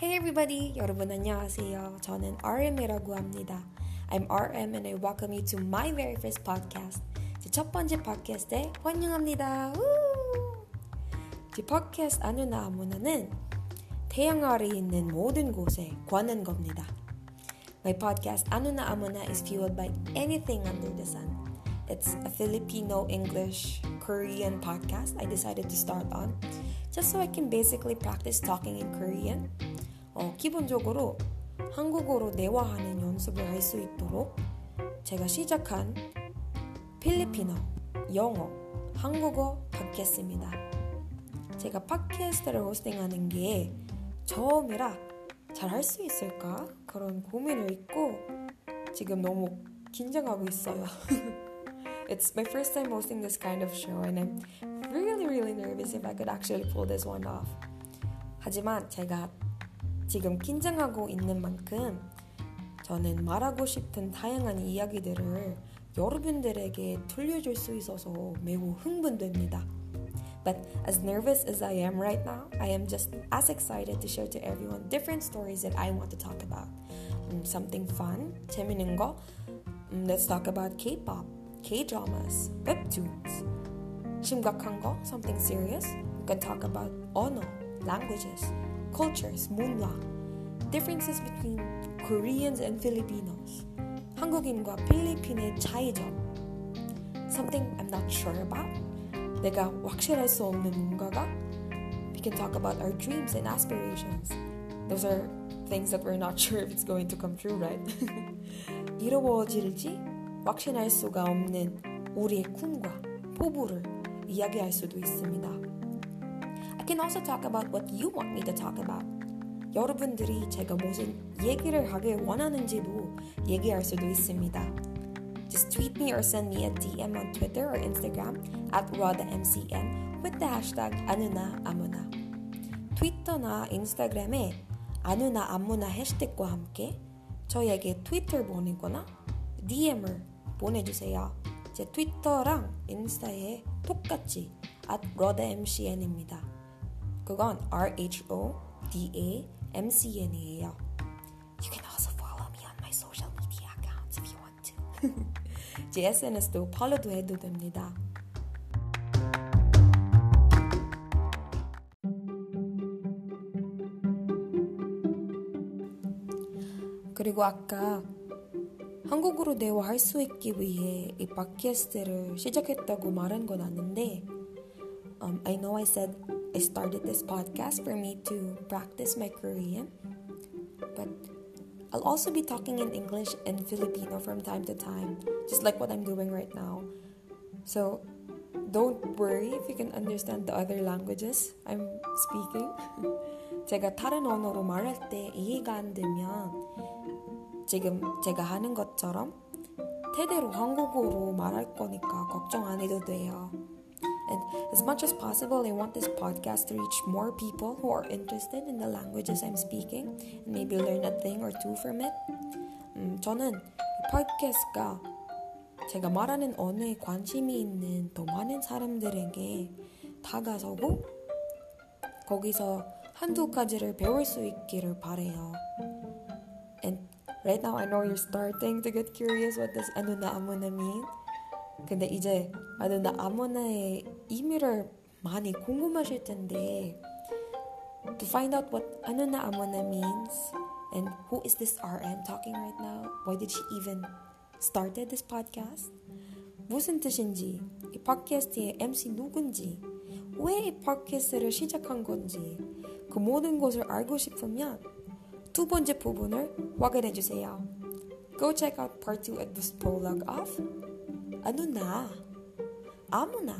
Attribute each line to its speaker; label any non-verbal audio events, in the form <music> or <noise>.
Speaker 1: Hey everybody! 여러분 안녕하세요. 저는 RM이라고 합니다. I'm RM and I welcome you to my very first podcast. 제 첫 번째 팟캐스트에 환영합니다. 우! 제 팟캐스트 아무나 아무나는 태양 아래 있는 모든 곳에 관한 겁니다. My podcast 아무나 아무나 is fueled by anything under the sun. It's a Filipino, English, Korean podcast I decided to start on just so I can basically practice talking in Korean. 어, 기본적으로 한국어로 대화하는 연습을 할 수 있도록 제가 시작한 필리핀어, 영어, 한국어 팟캐스트입니다. 제가 팟캐스트를 호스팅하는 게 처음이라 잘 할 수 있을까? 그런 고민을 있고 지금 너무 긴장하고 있어요. <laughs> It's my first time hosting this kind of show and I'm really really nervous if I could actually pull this one off. 하지만 제가 지금 긴장하고 있는 만큼 저는 말하고 싶은 다양한 이야기들을 여러분들에게 들려줄 수 있어서 매우 흥분됩니다. But as nervous as I am right now, I am just as excited to share to everyone different stories that I want to talk about. Um, something fun, 재밌는 거. Um, let's talk about K-pop, K-dramas, webtoons. 심각한 거, something serious. We can talk about 언어, languages, cultures, 문화, differences between Koreans and Filipinos, 한국인과 필리핀의 차이점, something I'm not sure about, 내가 확실할 수 없는 뭔가가, we can talk about our dreams and aspirations. Those are things that we're not sure <laughs> if it's going to come true, right? <laughs> 이루어질지 확신할 수가 없는 우리의 꿈과 포부를 이야기할 수도 있습니다. I can also talk about what you want me to talk about. 여러분들이 제가 무슨 얘기를 하길 원하는지도 얘기할 수도 있습니다. Just tweet me or send me a DM on Twitter or Instagram at RodaMCN with the hashtag 아누나 아무나. 트위터나 인스타그램에 아누나 아무나 해시태그와 함께 저에게 트위터를 보내거나 DM을 보내주세요. 제 트위터랑 인스타에 똑같이 at RodaMCN입니다. 그건 R-H-O-D-A-M-C-N이에요. You can also follow me on my social media accounts if you want to. 제 SNS도 팔로우도 해도 됩니다. 그리고 아까 한국어로 대화할 수 있기 위해 이 팟캐스트를 시작했다고 말한 건 아닌데 um, I know I said I started this podcast for me to practice my Korean but I'll also be talking in English and Filipino from time to time just like what I'm doing right now so don't worry if you can understand the other languages I'm speaking <laughs> 제가 다른 언어로 말할 때 이해가 안 되면 지금 제가 하는 것처럼 대대로 한국어로 말할 거니까 걱정 안 해도 돼요. And as much as possible, I want this podcast to reach more people who are interested in the languages I'm speaking and maybe learn a thing or two from it. 음, 저는 이 팟캐스트가 제가 말하는 언어에 관심이 있는 더 많은 사람들에게 다가서고 거기서 한두 가지를 배울 수 있기를 바래요. And right now I know you're starting to get curious what does 아누나 아무나 mean. 근데 이제 아누나 아무나의 의미를 많이 궁금하실 텐데 to find out what 아누나 아무나 means and who is this RM talking right now? Why did she even started this podcast? 무슨 뜻인지, 이 팟캐스트의 MC 누군지, 왜 이 팟캐스트를 시작한 건지 그 모든 것을 알고 싶으면 두 번째 부분을 확인해 주세요. Go check out part 2 of this prologue of 아누나 아무나